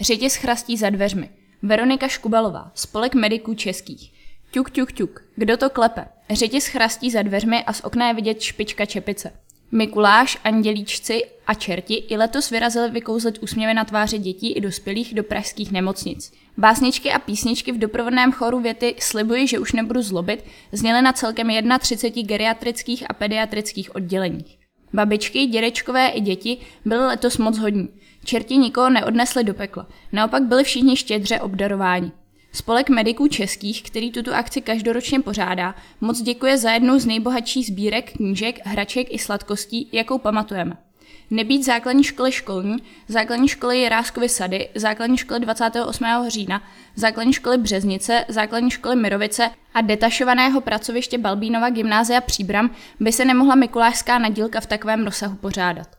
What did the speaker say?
Řetěz chrastí za dveřmi. Veronika Škubalová, spolek mediků českých. Tuk, tuk, tuk. Kdo to klepe? Řetěz chrastí za dveřmi a z okna je vidět špička čepice. Mikuláš, andělíčci a čerti i letos vyrazili vykouzlit úsměvy na tváři dětí i dospělých do pražských nemocnic. Básničky a písničky v doprovodném choru věty Slibuji, že už nebudu zlobit, zněly na celkem 31 geriatrických a pediatrických odděleních. Babičky, dědečkové i děti byly letos moc hodní. Čerti nikoho neodnesli do pekla, naopak byli všichni štědře obdarováni. Spolek mediků českých, který tuto akci každoročně pořádá, moc děkuje za jednu z nejbohatších sbírek knížek, hraček i sladkostí, jakou pamatujeme. Nebýt základní školy školní, základní školy Jiráskovy sady, základní školy 28. října, základní školy Březnice, základní školy Mirovice a detašovaného pracoviště Balbínova gymnázia Příbram by se nemohla mikulášská nadílka v takovém rozsahu pořádat.